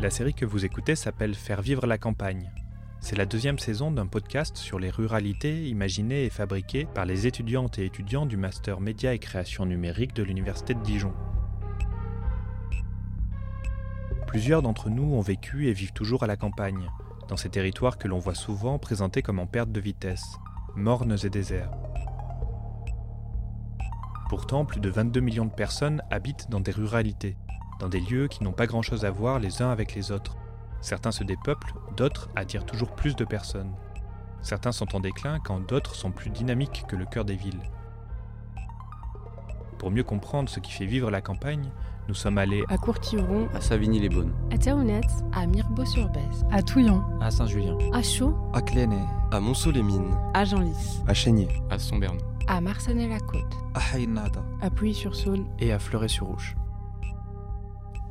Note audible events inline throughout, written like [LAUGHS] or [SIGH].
La série que vous écoutez s'appelle Faire vivre la campagne. C'est la deuxième saison d'un podcast sur les ruralités imaginées et fabriquées par les étudiantes et étudiants du Master Média et Création Numérique de l'Université de Dijon. Plusieurs d'entre nous ont vécu et vivent toujours à la campagne, dans ces territoires que l'on voit souvent présentés comme en perte de vitesse, mornes et déserts. Pourtant, plus de 22 millions de personnes habitent dans des ruralités, dans des lieux qui n'ont pas grand-chose à voir les uns avec les autres. Certains se dépeuplent, d'autres attirent toujours plus de personnes. Certains sont en déclin quand d'autres sont plus dynamiques que le cœur des villes. Pour mieux comprendre ce qui fait vivre la campagne, nous sommes allés à Courtivron, à Savigny-les-Beaunes, à Théounette, à Mirbeau-sur-Bèze, à Touillon, à Saint-Julien, à Chaux, à Clénet, à Monceau-les-Mines, à Genlis, à Chénier, à Somberne, à Marsanne-la-Côte, à Haïnada, à Puy-sur-Saône et à Fleuret-sur-Rouge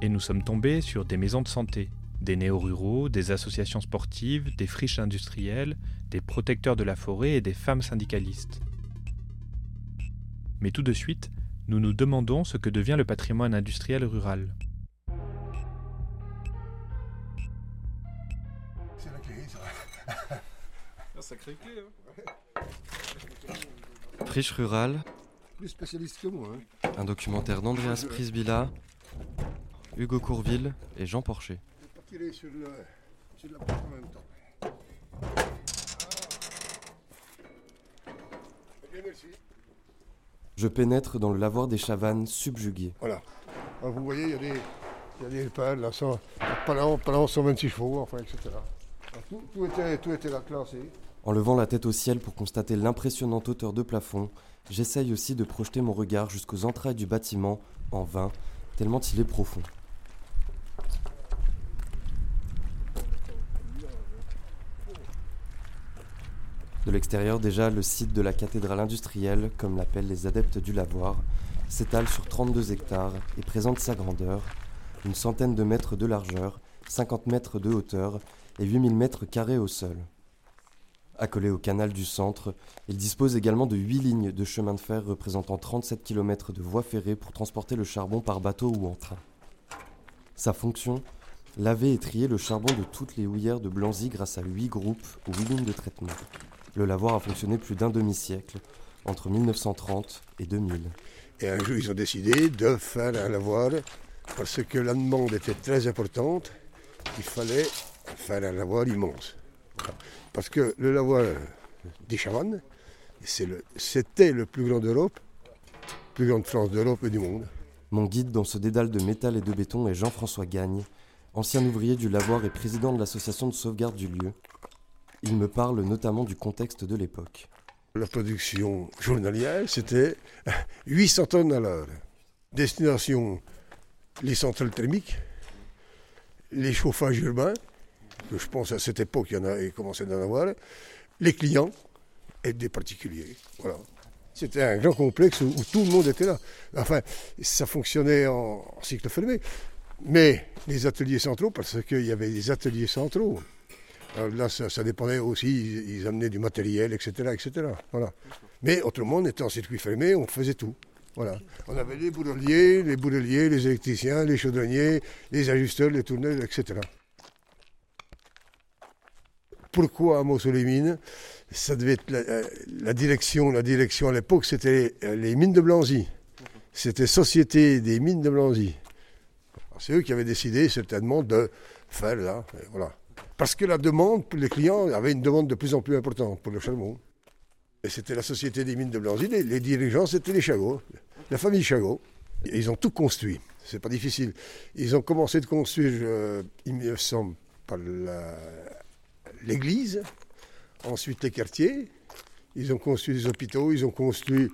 et nous sommes tombés sur des maisons de santé, des néo-ruraux, des associations sportives, des friches industrielles, des protecteurs de la forêt et des femmes syndicalistes. Mais tout de suite, nous nous demandons ce que devient le patrimoine industriel rural. C'est la clé, ça. Clé, hein. Friche rurale. Plus spécialiste que moi. Hein. Un documentaire d'Andreas Prisbilla Hugo Courville et Jean Porcher. Je pénètre dans le lavoir des Chavannes subjugué. Voilà. vous voyez, il y a des, il y a des pales, là, 100, pas 126 chevaux, enfin, etc. tout, tout, était, tout était là classé. En levant la tête au ciel pour constater l'impressionnante hauteur de plafond, j'essaye aussi de projeter mon regard jusqu'aux entrailles du bâtiment, en vain, tellement il est profond. De l'extérieur déjà, le site de la cathédrale industrielle, comme l'appellent les adeptes du lavoir, s'étale sur 32 hectares et présente sa grandeur, une centaine de mètres de largeur, 50 mètres de hauteur et 8000 mètres carrés au sol. Accolé au canal du centre, il dispose également de 8 lignes de chemin de fer représentant 37 km de voies ferrées pour transporter le charbon par bateau ou en train. Sa fonction Laver et trier le charbon de toutes les houillères de Blanzy grâce à 8 groupes ou 8 lignes de traitement. Le lavoir a fonctionné plus d'un demi-siècle, entre 1930 et 2000. Et un jour, ils ont décidé de faire un lavoir parce que la demande était très importante. Il fallait faire un lavoir immense. Parce que le lavoir des Chavannes, c'était le, plus grand d'Europe, plus grand de France d'Europe et du monde. Mon guide dans ce dédale de métal et de béton est Jean-François Gagne, ancien ouvrier du lavoir et président de l'association de sauvegarde du lieu, il me parle notamment du contexte de l'époque. La production journalière, c'était 800 tonnes à l'heure. Destination, les centrales thermiques, les chauffages urbains, que je pense à cette époque, il y en a, il commençait d'en avoir, les clients et des particuliers. Voilà. C'était un grand complexe où, tout le monde était là. Enfin, ça fonctionnait en cycle fermé. Mais les ateliers centraux, parce qu'il y avait des ateliers centraux, euh, là, ça, dépendait aussi, ils, amenaient du matériel, etc. etc. Voilà. Mais autrement, on était en circuit fermé, on faisait tout. Voilà. On avait les bouleliers, les bouleliers, les électriciens, les chaudronniers, les ajusteurs, les tourneurs, etc. Pourquoi à Mossoles-les-Mines Ça devait être euh, la, direction. La direction à l'époque, c'était euh, les mines de Blanzy. C'était Société des mines de Blanzy. C'est eux qui avaient décidé certainement de faire là. Voilà. Parce que la demande, les clients avaient une demande de plus en plus importante pour le charbon. Et c'était la Société des mines de Blanzy, les, dirigeants, c'était les Chagots, la famille Chagot. ils ont tout construit, c'est pas difficile. Ils ont commencé de construire, euh, il me semble, par l'église, ensuite les quartiers, ils ont construit des hôpitaux, ils ont construit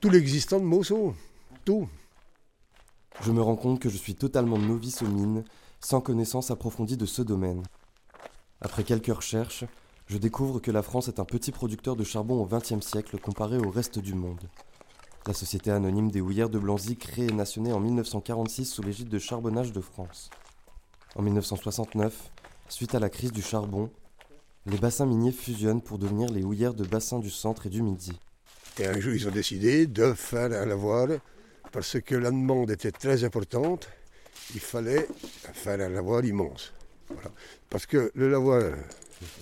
tout l'existant de Mosso, tout. Je me rends compte que je suis totalement novice aux mines sans connaissance approfondie de ce domaine. Après quelques recherches, je découvre que la France est un petit producteur de charbon au XXe siècle comparé au reste du monde. La Société anonyme des houillères de Blanzy, créée et nationée en 1946 sous l'égide de Charbonnage de France. En 1969, suite à la crise du charbon, les bassins miniers fusionnent pour devenir les houillères de bassin du centre et du midi. Et un jour, ils ont décidé de faire un lavoir parce que la demande était très importante il fallait faire un lavoir immense. Parce que le lavoir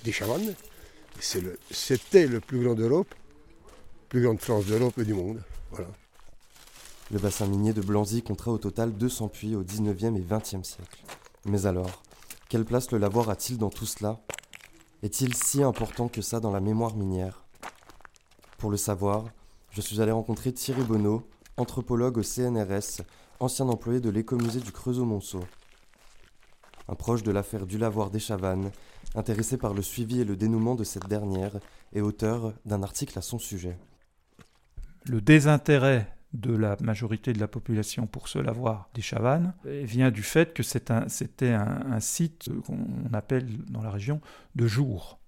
des Chavannes, c'était le, plus grand d'Europe, plus grand France d'Europe et du monde. Le bassin minier de Blanzy comptera au total 200 puits au 19e et 20e siècle. Mais alors, quelle place le lavoir a-t-il dans tout cela? Est-il si important que ça dans la mémoire minière? Pour le savoir, je suis allé rencontrer Thierry Bonneau, anthropologue au CNRS, ancien employé de l'écomusée du Creusot-Monceau. Un proche de l'affaire du lavoir des Chavannes, intéressé par le suivi et le dénouement de cette dernière, et auteur d'un article à son sujet. Le désintérêt de la majorité de la population pour ce lavoir des Chavannes vient du fait que c'était un, site qu'on appelle dans la région de jour.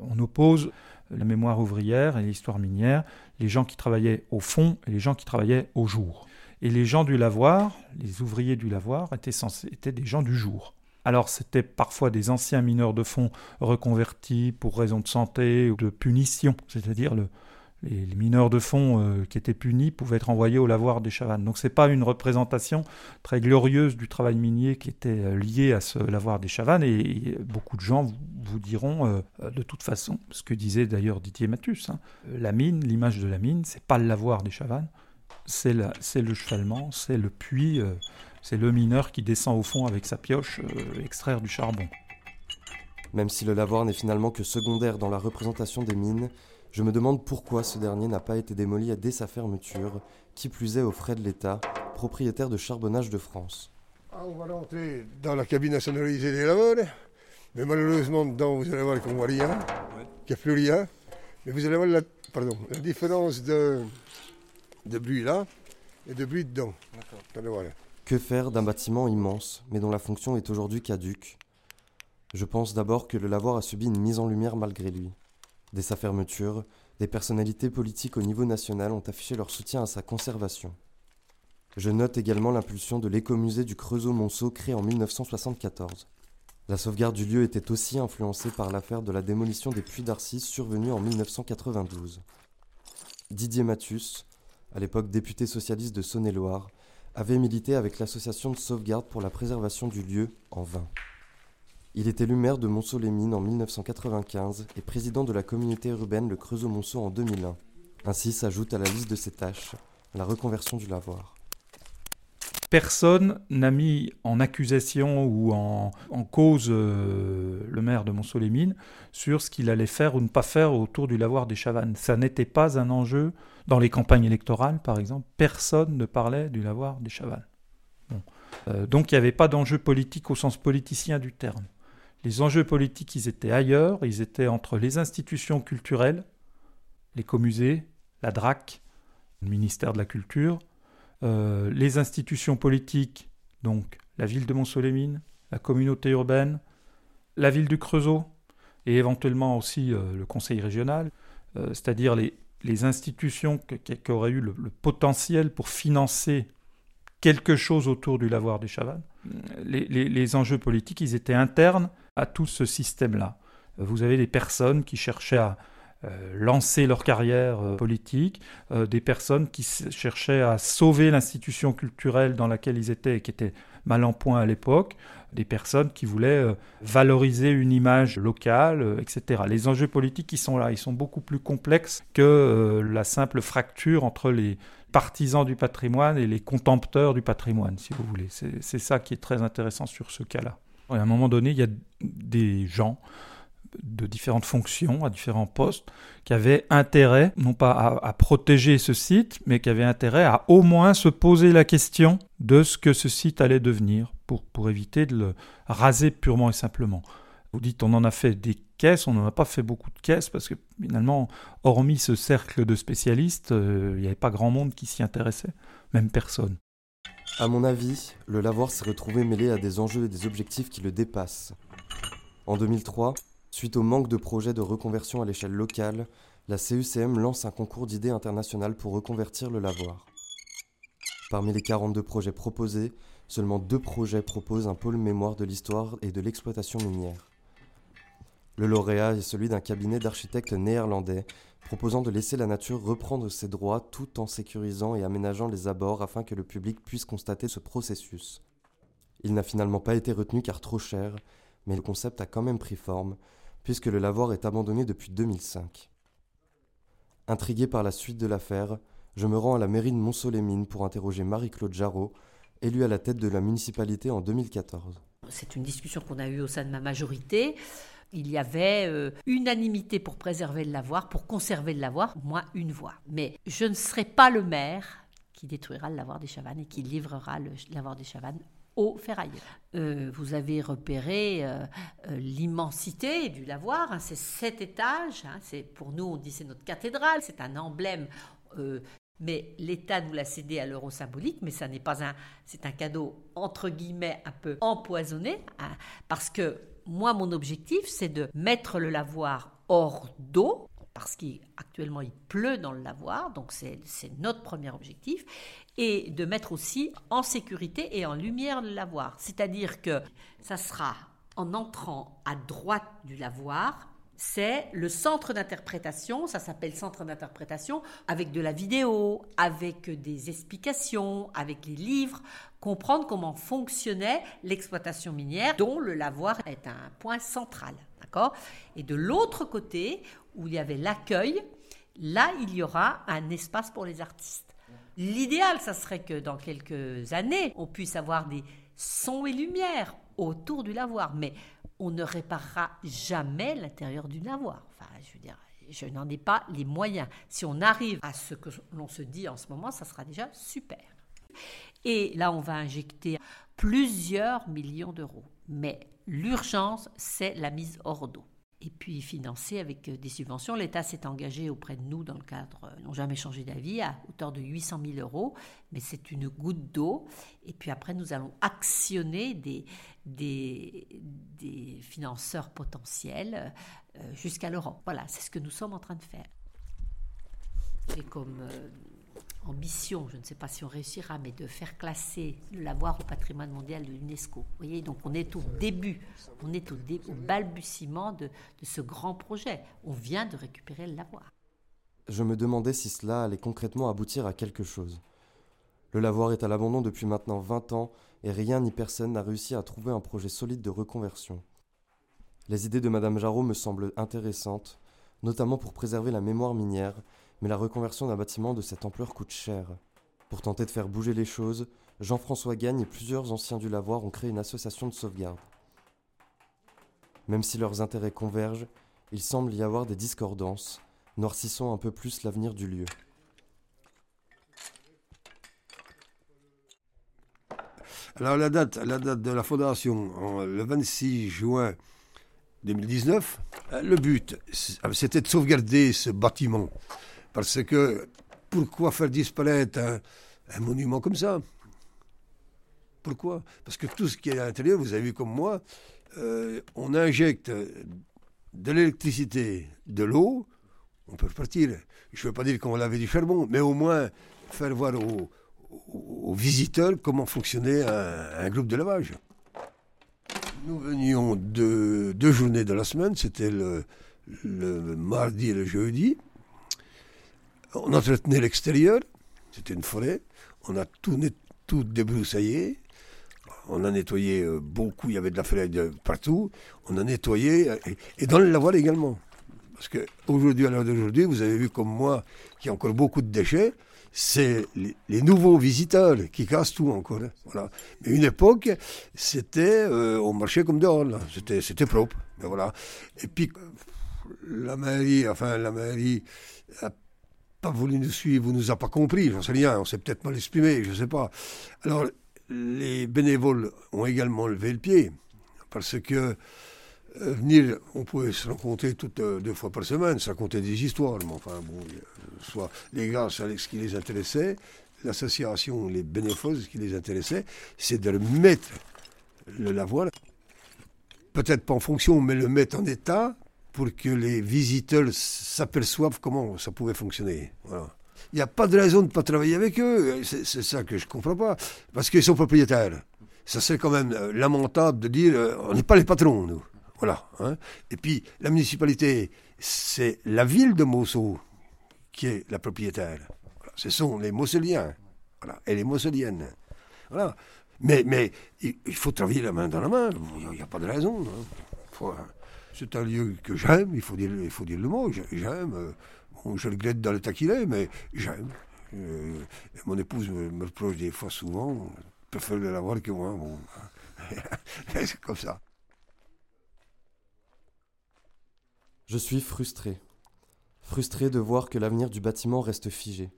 On oppose la mémoire ouvrière et l'histoire minière, les gens qui travaillaient au fond et les gens qui travaillaient au jour. Et les gens du lavoir, les ouvriers du lavoir, étaient, étaient des gens du jour. Alors c'était parfois des anciens mineurs de fond reconvertis pour raisons de santé ou de punition, c'est-à-dire le, les, mineurs de fond euh, qui étaient punis pouvaient être envoyés au lavoir des Chavannes. Donc ce n'est pas une représentation très glorieuse du travail minier qui était euh, lié à ce lavoir des Chavannes, et, beaucoup de gens vous, diront euh, de toute façon, ce que disait d'ailleurs Didier Mathus, hein, la mine, l'image de la mine, c'est pas le lavoir des Chavannes, c'est le chevalement, c'est le puits, c'est le mineur qui descend au fond avec sa pioche extraire du charbon. Même si le lavoir n'est finalement que secondaire dans la représentation des mines, je me demande pourquoi ce dernier n'a pas été démoli dès sa fermeture, qui plus est aux frais de l'État, propriétaire de Charbonnage de France. Ah, on va rentrer dans la cabine nationalisée des laveurs, mais malheureusement dedans vous allez voir qu'on voit rien, qu'il n'y a plus rien. Mais vous allez voir la, pardon, la différence de, de bruit là et de bruit dedans. Que faire d'un bâtiment immense, mais dont la fonction est aujourd'hui caduque? Je pense d'abord que le lavoir a subi une mise en lumière malgré lui. Dès sa fermeture, des personnalités politiques au niveau national ont affiché leur soutien à sa conservation. Je note également l'impulsion de l'écomusée du Creusot-Monceau créé en 1974. La sauvegarde du lieu était aussi influencée par l'affaire de la démolition des puits d'Arcis survenue en 1992. Didier Mathus, à l'époque député socialiste de Saône-et-Loire, avait milité avec l'association de sauvegarde pour la préservation du lieu en vain. Il est élu maire de Monceau-les-Mines en 1995 et président de la communauté urbaine Le Creusot-Monceau en 2001. Ainsi s'ajoute à la liste de ses tâches la reconversion du lavoir. Personne n'a mis en accusation ou en, cause euh, le maire de Monceau-les-Mines sur ce qu'il allait faire ou ne pas faire autour du lavoir des Chavannes. Ça n'était pas un enjeu dans les campagnes électorales, par exemple. Personne ne parlait du lavoir des Chavannes. Euh, donc il n'y avait pas d'enjeu politique au sens politicien du terme. Les enjeux politiques, ils étaient ailleurs, ils étaient entre les institutions culturelles, l'écomusée, la DRAC, le ministère de la Culture, euh, les institutions politiques, donc la ville de Montsolémine, la communauté urbaine, la ville du Creusot, et éventuellement aussi euh, le conseil régional, euh, c'est-à-dire les, institutions qui, auraient eu le, potentiel pour financer quelque chose autour du lavoir des Chavannes. Les, les enjeux politiques, ils étaient internes à tout ce système-là. Vous avez des personnes qui cherchaient à lancer leur carrière euh, politique, euh, des personnes qui cherchaient à sauver l'institution culturelle dans laquelle ils étaient et qui était mal en point à l'époque, des personnes qui voulaient valoriser une image locale, etc. Les enjeux politiques, ils sont là, ils sont beaucoup plus complexes que la simple fracture entre les partisans du patrimoine et les contempteurs du patrimoine, si vous voulez. C'est ça qui est très intéressant sur ce cas-là. À un moment donné, il y a des gens de différentes fonctions, à différents postes, qui avaient intérêt, non pas à, protéger ce site, mais qui avaient intérêt à au moins se poser la question de ce que ce site allait devenir, pour, pour éviter de le raser purement et simplement. Vous dites, on en a fait des caisses, on n'en a pas fait beaucoup de caisses, parce que finalement, hormis ce cercle de spécialistes, euh, il n'y avait pas grand monde qui s'y intéressait, même personne. À mon avis, le lavoir s'est retrouvé mêlé à des enjeux et des objectifs qui le dépassent. En 2003, suite au manque de projets de reconversion à l'échelle locale, la CUCM lance un concours d'idées internationales pour reconvertir le lavoir. Parmi les 42 projets proposés, seulement deux projets proposent un pôle mémoire de l'histoire et de l'exploitation minière. Le lauréat est celui d'un cabinet d'architectes néerlandais proposant de laisser la nature reprendre ses droits tout en sécurisant et aménageant les abords afin que le public puisse constater ce processus. Il n'a finalement pas été retenu car trop cher, mais le concept a quand même pris forme, puisque le lavoir est abandonné depuis 2005. Intrigué par la suite de l'affaire, je me rends à la mairie de Montsolémine pour interroger Marie-Claude Jarreau, élue à la tête de la municipalité en 2014. C'est une discussion qu'on a eue au sein de ma majorité. Il y avait euh, unanimité pour préserver le lavoir, pour conserver le lavoir, moi une voix. Mais je ne serai pas le maire qui détruira le lavoir des Chavannes et qui livrera le lavoir des Chavannes aux ferrailleurs. Euh, vous avez repéré euh, l'immensité du lavoir, hein, c'est sept étages, hein, c'est pour nous on dit c'est notre cathédrale, c'est un emblème mais l'État nous l'a cédé à l'euro symbolique, mais ça n'est pas un, c'est un cadeau entre guillemets un peu empoisonné, hein, parce que moi mon objectif c'est de mettre le lavoir hors d'eau, parce qu'actuellement il pleut dans le lavoir, donc c'est, notre premier objectif, et de mettre aussi en sécurité et en lumière le lavoir, c'est-à-dire que ça sera en entrant à droite du lavoir, c'est le centre d'interprétation, ça s'appelle centre d'interprétation, avec de la vidéo, avec des explications, avec les livres, comprendre comment fonctionnait l'exploitation minière, dont le lavoir est un point central. Et de l'autre côté, où il y avait l'accueil, là, il y aura un espace pour les artistes. L'idéal, ça serait que dans quelques années, on puisse avoir des sons et lumières autour du lavoir. Mais on ne réparera jamais l'intérieur du lavoir. Enfin, je veux dire, je n'en ai pas les moyens. Si on arrive à ce que l'on se dit en ce moment, ça sera déjà super. Et là, on va injecter plusieurs millions d'euros. Mais l'urgence, c'est la mise hors d'eau et puis financer avec euh, des subventions. L'État s'est engagé auprès de nous dans le cadre, euh, n'ont jamais changé d'avis, à hauteur de 800 000 euros, mais c'est une goutte d'eau. Et puis après, nous allons actionner des, des, des financeurs potentiels euh, jusqu'à l'Europe. Voilà, c'est ce que nous sommes en train de faire. Et comme ambition, je ne sais pas si on réussira, mais de faire classer le lavoir au patrimoine mondial de l'UNESCO. Vous voyez, donc on est au début, on est au, balbutiement de, ce grand projet. On vient de récupérer le lavoir. Je me demandais si cela allait concrètement aboutir à quelque chose. Le lavoir est à l'abandon depuis maintenant 20 ans et rien ni personne n'a réussi à trouver un projet solide de reconversion. Les idées de Madame Jarreau me semblent intéressantes, notamment pour préserver la mémoire minière mais la reconversion d'un bâtiment de cette ampleur coûte cher. Pour tenter de faire bouger les choses, Jean-François Gagne et plusieurs anciens du lavoir ont créé une association de sauvegarde. Même si leurs intérêts convergent, il semble y avoir des discordances, noircissant un peu plus l'avenir du lieu. Alors la date, la date de la fondation, le 26 juin 2019, le but, c'était de sauvegarder ce bâtiment. Parce que pourquoi faire disparaître un, monument comme ça? Pourquoi? Parce que tout ce qui est à l'intérieur, vous avez vu comme moi, euh, on injecte de l'électricité, de l'eau, on peut repartir. Je ne veux pas dire qu'on va laver du charbon, mais au moins faire voir aux, visiteurs comment fonctionnait un, groupe de lavage. Nous venions de deux journées de la semaine, c'était le mardi et le jeudi. On entretenait l'extérieur, c'était une forêt, on a tout, tout débroussaillé, on a nettoyé euh, beaucoup, il y avait de la forêt partout, on a nettoyé, et, dans le lavoir également. Parce qu'aujourd'hui, à l'heure d'aujourd'hui, vous avez vu comme moi qu'il y a encore beaucoup de déchets, c'est les, nouveaux visiteurs qui cassent tout encore. Hein, voilà. Mais une époque, c'était, euh, on marchait comme dehors, C'était, c'était propre. Mais voilà. Et puis, la mairie, enfin, la mairie a pas voulu nous suivre, vous nous a pas compris, j'en sais rien, on s'est peut-être mal exprimé, je sais pas. Alors, les bénévoles ont également levé le pied, parce que euh, venir, on pouvait se rencontrer toutes euh, deux fois par semaine, ça comptait des histoires, mais enfin bon, soit les gars, ce qui les intéressait, l'association, les bénévoles, ce qui les intéressait, c'est de mettre le lavoir, peut-être pas en fonction, mais le mettre en état pour que les visiteurs s'aperçoivent comment ça pouvait fonctionner. Il n'y a pas de raison de ne pas travailler avec eux. C'est ça que je ne comprends pas. Parce qu'ils sont propriétaires. Ça serait quand même euh, lamentable de dire euh, on n'est pas les patrons, nous. Voilà. Hein. Et puis, la municipalité, c'est la ville de Mosso qui est la propriétaire. Ce sont les Mosseliens voilà, et les Mosseliennes. Voilà. Mais, mais il faut travailler la main dans la main, il n'y a, pas de raison. Hein. C'est un lieu que j'aime, il, faut dire, le mot, j'aime. Euh, je le regrette dans l'état qu'il est, mais j'aime. Euh, mon épouse me, me, reproche des fois souvent, préfère l'avoir que moi. [LAUGHS] C'est comme ça. Je suis frustré. Frustré de voir que l'avenir du bâtiment reste figé.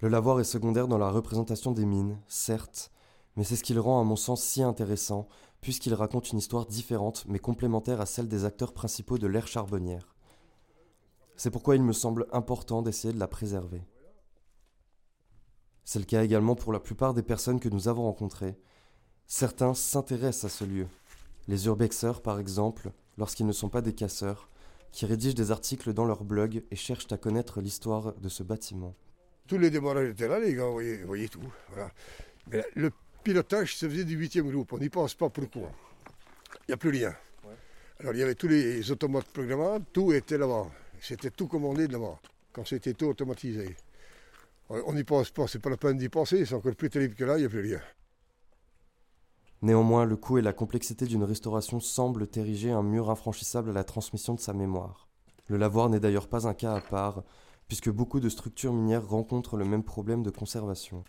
Le lavoir est secondaire dans la représentation des mines, certes, mais c'est ce qui le rend à mon sens si intéressant, puisqu'il raconte une histoire différente mais complémentaire à celle des acteurs principaux de l'ère charbonnière. C'est pourquoi il me semble important d'essayer de la préserver. C'est le cas également pour la plupart des personnes que nous avons rencontrées. Certains s'intéressent à ce lieu. Les urbexeurs, par exemple, lorsqu'ils ne sont pas des casseurs, qui rédigent des articles dans leur blog et cherchent à connaître l'histoire de ce bâtiment. Tous les démarrages étaient là, les gars, vous voyez, tout. Mais le pilotage se faisait du 8e groupe, on n'y pense pas pourquoi. Il n'y a plus rien. Alors il y avait tous les automates programmables, tout était là-bas. C'était tout commandé de là-bas, quand c'était tout automatisé. On n'y pense pas, c'est pas la peine d'y penser, c'est encore plus terrible que là, il n'y a plus rien. Néanmoins, le coût et la complexité d'une restauration semblent ériger un mur infranchissable à la transmission de sa mémoire. Le lavoir n'est d'ailleurs pas un cas à part, puisque beaucoup de structures minières rencontrent le même problème de conservation.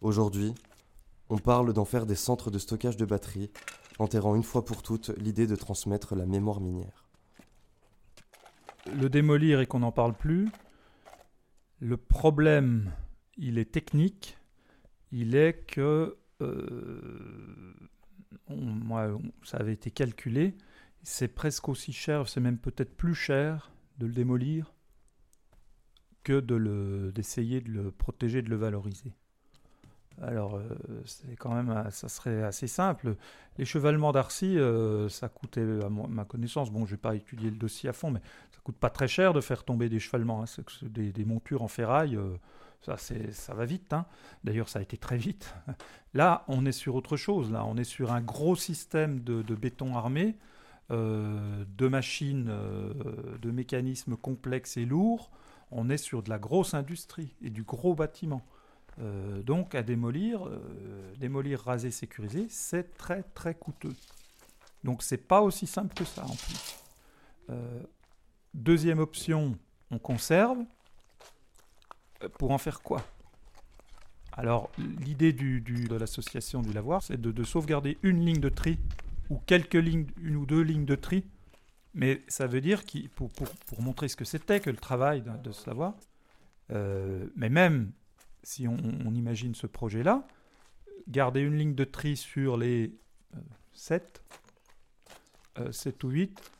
Aujourd'hui, on parle d'en faire des centres de stockage de batteries, enterrant une fois pour toutes l'idée de transmettre la mémoire minière. Le démolir et qu'on n'en parle plus, le problème, il est technique, il est que euh, ça avait été calculé, c'est presque aussi cher, c'est même peut-être plus cher de le démolir que de d'essayer de le protéger, de le valoriser. Alors, euh, c'est quand même, euh, ça serait assez simple. L'échevalement d'Arcy, ça coûtait, à ma connaissance, bon, je n'ai pas étudié le dossier à fond, mais ça coûte pas très cher de faire tomber des chevalements, hein. des, montures en ferraille. Ça, ça va vite. Hein. D'ailleurs, ça a été très vite. [LAUGHS] Là, on est sur autre chose. Là, on est sur un gros système de, béton armé, euh, de machines, euh, de mécanismes complexes et lourds. On est sur de la grosse industrie et du gros bâtiment. Euh, donc, à démolir, démolir, raser, sécuriser, c'est très très coûteux. Donc, c'est pas aussi simple que ça en plus. deuxième option, on conserve. Euh, pour en faire quoi? Alors, l'idée de l'association du lavoir, c'est de, sauvegarder une ligne de tri, ou quelques lignes, une ou deux lignes de tri, mais ça veut dire, pour, montrer ce que c'était que le travail de, ce lavoir, euh, mais même si on, imagine ce projet-là, garder une ligne de tri sur les 7, euh, 7 ou 8,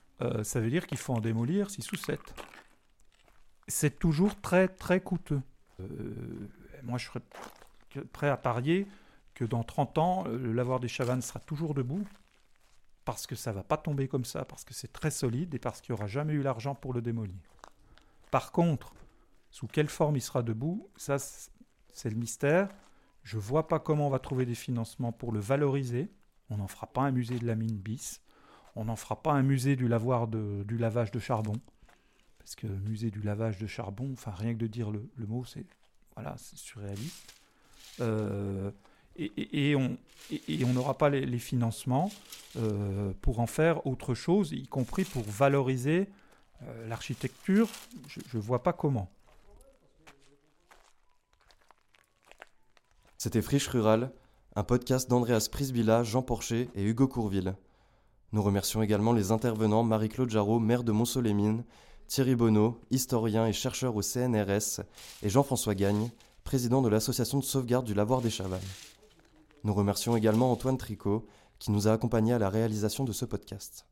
ça veut dire qu'il faut en démolir 6 ou 7 c'est toujours très très coûteux. Euh, moi, je serais prêt à parier que dans 30 ans, euh, le lavoir des Chavannes sera toujours debout, parce que ça va pas tomber comme ça, parce que c'est très solide et parce qu'il n'y aura jamais eu l'argent pour le démolir. Par contre, sous quelle forme il sera debout, ça c'est le mystère. Je vois pas comment on va trouver des financements pour le valoriser. On n'en fera pas un musée de la mine bis. On n'en fera pas un musée du lavoir du lavage de charbon. Parce que musée du lavage de charbon, enfin rien que de dire le, mot, c'est voilà, surréaliste. Euh, et, on n'aura pas les, financements euh, pour en faire autre chose, y compris pour valoriser euh, l'architecture. Je ne vois pas comment. C'était Friche Rural, un podcast d'Andreas Prisbilla, Jean Porcher et Hugo Courville. Nous remercions également les intervenants Marie-Claude Jarreau, maire de Montsolémine, Thierry Bonneau, historien et chercheur au CNRS, et Jean-François Gagne, président de l'association de sauvegarde du lavoir des Chavannes. Nous remercions également Antoine Tricot, qui nous a accompagnés à la réalisation de ce podcast.